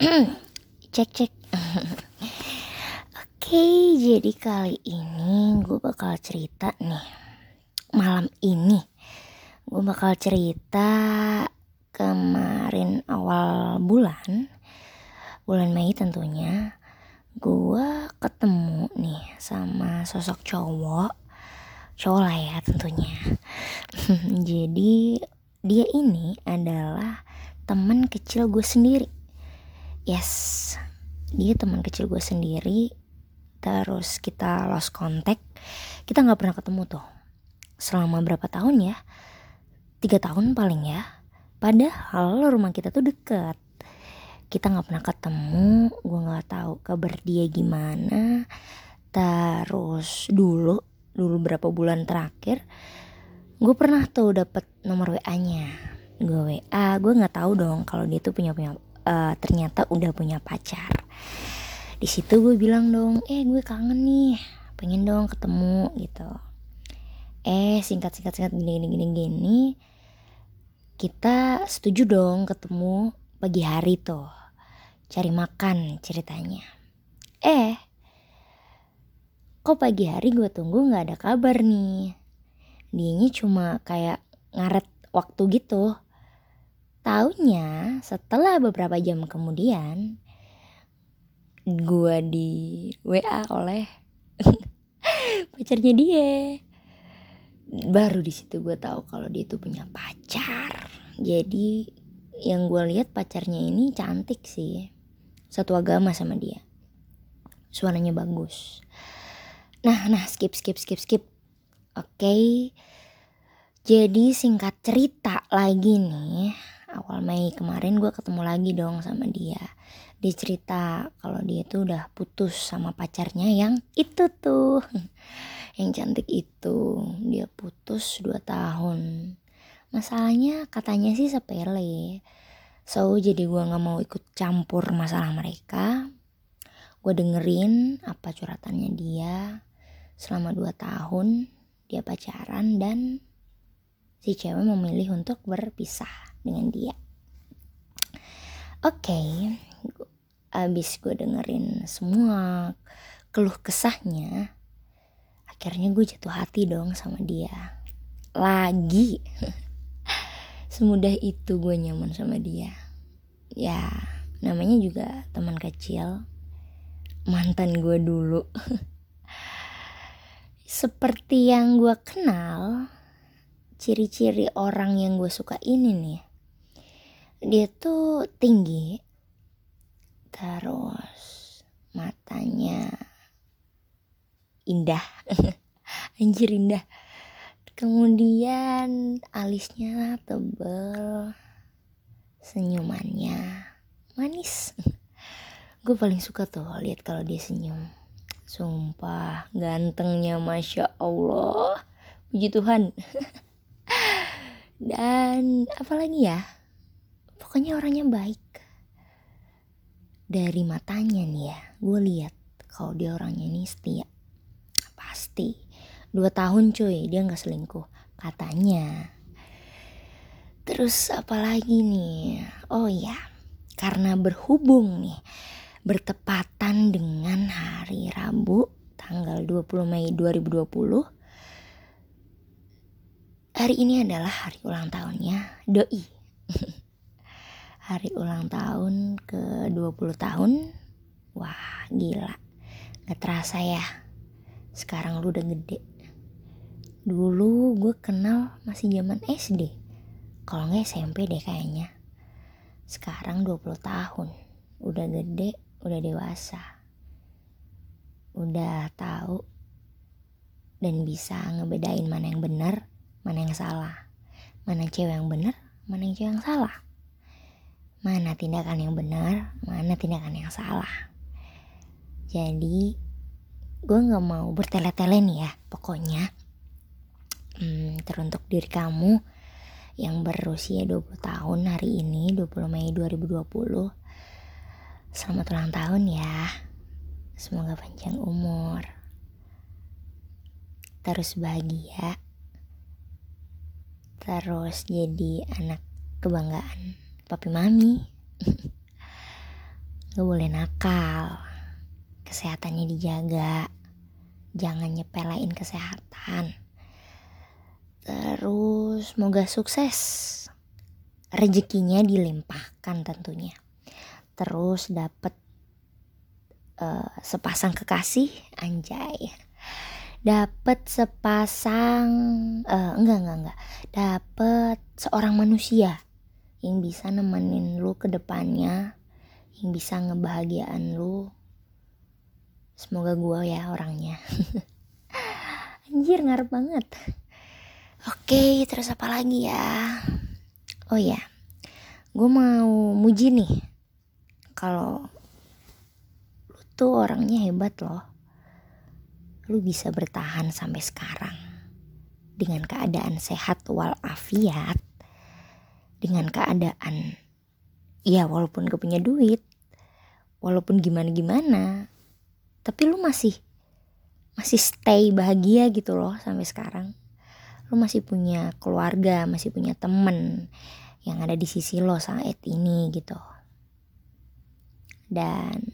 cek cek. Oke jadi kali ini gue bakal cerita nih. Malam ini gue bakal cerita kemarin awal bulan bulan Mei tentunya gue ketemu nih sama sosok cowok cowok lah ya tentunya. Jadi dia ini adalah teman kecil gue sendiri yes. Dia teman kecil gue sendiri. Terus kita lost contact. Kita nggak pernah ketemu tuh. Selama berapa tahun ya? Tiga tahun paling ya. Padahal rumah kita tuh deket. Kita nggak pernah ketemu. Gue nggak tahu kabar dia gimana. Terus dulu dulu berapa bulan terakhir gue pernah tuh dapet nomor wa nya gue wa gue nggak tahu dong kalau dia tuh punya punya uh, ternyata udah punya pacar. Di situ gue bilang dong eh gue kangen nih pengen dong ketemu gitu. Eh singkat singkat singkat gini gini gini gini kita setuju dong ketemu pagi hari tuh cari makan ceritanya. Eh kok pagi hari gue tunggu nggak ada kabar nih? Dianya cuma kayak ngaret waktu gitu Taunya setelah beberapa jam kemudian gue di WA oleh pacarnya dia. Baru di situ gue tahu kalau dia itu punya pacar. Jadi yang gue lihat pacarnya ini cantik sih. Satu agama sama dia. Suaranya bagus. Nah, nah skip skip skip skip. Oke. Okay. Jadi singkat cerita lagi nih awal Mei kemarin gue ketemu lagi dong sama dia. Dia cerita kalau dia tuh udah putus sama pacarnya yang itu tuh yang cantik itu. Dia putus 2 tahun. Masalahnya katanya sih sepele. So jadi gue nggak mau ikut campur masalah mereka. Gue dengerin apa curhatannya dia. Selama 2 tahun dia pacaran dan si cewek memilih untuk berpisah dengan dia. Oke, okay, abis gue dengerin semua keluh kesahnya, akhirnya gue jatuh hati dong sama dia. Lagi, semudah itu gue nyaman sama dia. Ya, namanya juga teman kecil, mantan gue dulu. Seperti yang gue kenal, ciri-ciri orang yang gue suka ini nih dia tuh tinggi terus matanya indah. Anjir indah. Kemudian alisnya tebel senyumannya manis. Gue paling suka tuh lihat kalau dia senyum. Sumpah gantengnya masya allah. Puji tuhan. Dan apalagi ya pokoknya orangnya baik. Dari matanya nih ya gue lihat kalau dia orangnya ini setia. Pasti. Dua tahun cuy dia nggak selingkuh katanya. Terus apalagi nih? Oh ya karena berhubung nih bertepatan dengan hari Rabu tanggal 20 Mei 2020 hari ini adalah hari ulang tahunnya. Doi hari ulang tahun ke 20 tahun wah gila. Gak terasa ya sekarang lu udah gede. Dulu gue kenal masih zaman SD kalau nggak SMP deh kayaknya. Sekarang 20 tahun udah gede udah dewasa. Udah tahu dan bisa ngebedain mana yang benar mana yang salah. Mana cewek yang benar mana yang cewek yang salah mana tindakan yang benar, mana tindakan yang salah. Jadi gue nggak mau bertele-tele nih ya, pokoknya. Hmm, teruntuk diri kamu yang berusia 20 tahun hari ini 20 Mei 2020 Selamat ulang tahun ya. Semoga panjang umur. Terus bahagia. Terus jadi anak kebanggaan papi mami. Gak boleh nakal. Kesehatannya dijaga. Jangan nyepelein kesehatan. Terus semoga sukses. Rezekinya dilimpahkan tentunya. Terus dapet uh, sepasang kekasih. Anjay. Dapet sepasang uh, enggak enggak enggak. Dapet seorang manusia yang bisa nemenin lu ke depannya yang bisa ngebahagiaan lu. Semoga gue ya orangnya. Anjir ngarep banget. Oke terus apa lagi ya? Oh ya gue mau muji nih. Kalau lu tuh orangnya hebat loh. Lu bisa bertahan sampai sekarang dengan keadaan sehat walafiat dengan keadaan. Ya walaupun gak punya duit walaupun gimana gimana tapi lu masih masih stay bahagia gitu loh sampai sekarang. Lu masih punya keluarga masih punya temen yang ada di sisi lo saat ini gitu. Dan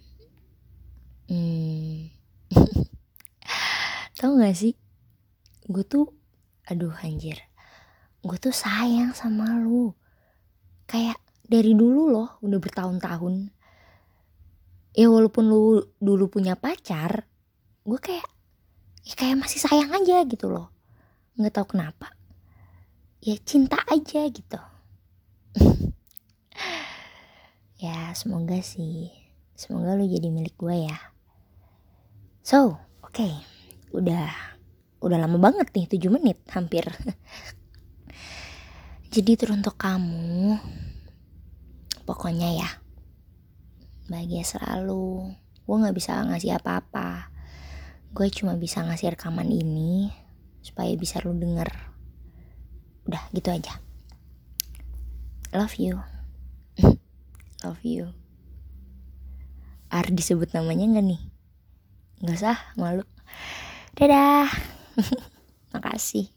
hmm, tau gak sih? Gue tuh aduh anjir. Gue tuh sayang sama lu kayak dari dulu loh udah bertahun-tahun. Ya walaupun lu dulu punya pacar gue kayak ya kayak masih sayang aja gitu loh. Nggak tahu kenapa. Ya cinta aja gitu. Ya semoga sih semoga lu jadi milik gue ya. So oke. Okay. udah udah lama banget nih 7 menit hampir jadi teruntuk kamu pokoknya ya bahagia selalu. Gue nggak bisa ngasih apa-apa. Gue cuma bisa ngasih rekaman ini supaya bisa lu denger. Udah gitu aja. Love you. Love you. Ar disebut namanya nggak nih? Nggak usah malu. Dadah. Makasih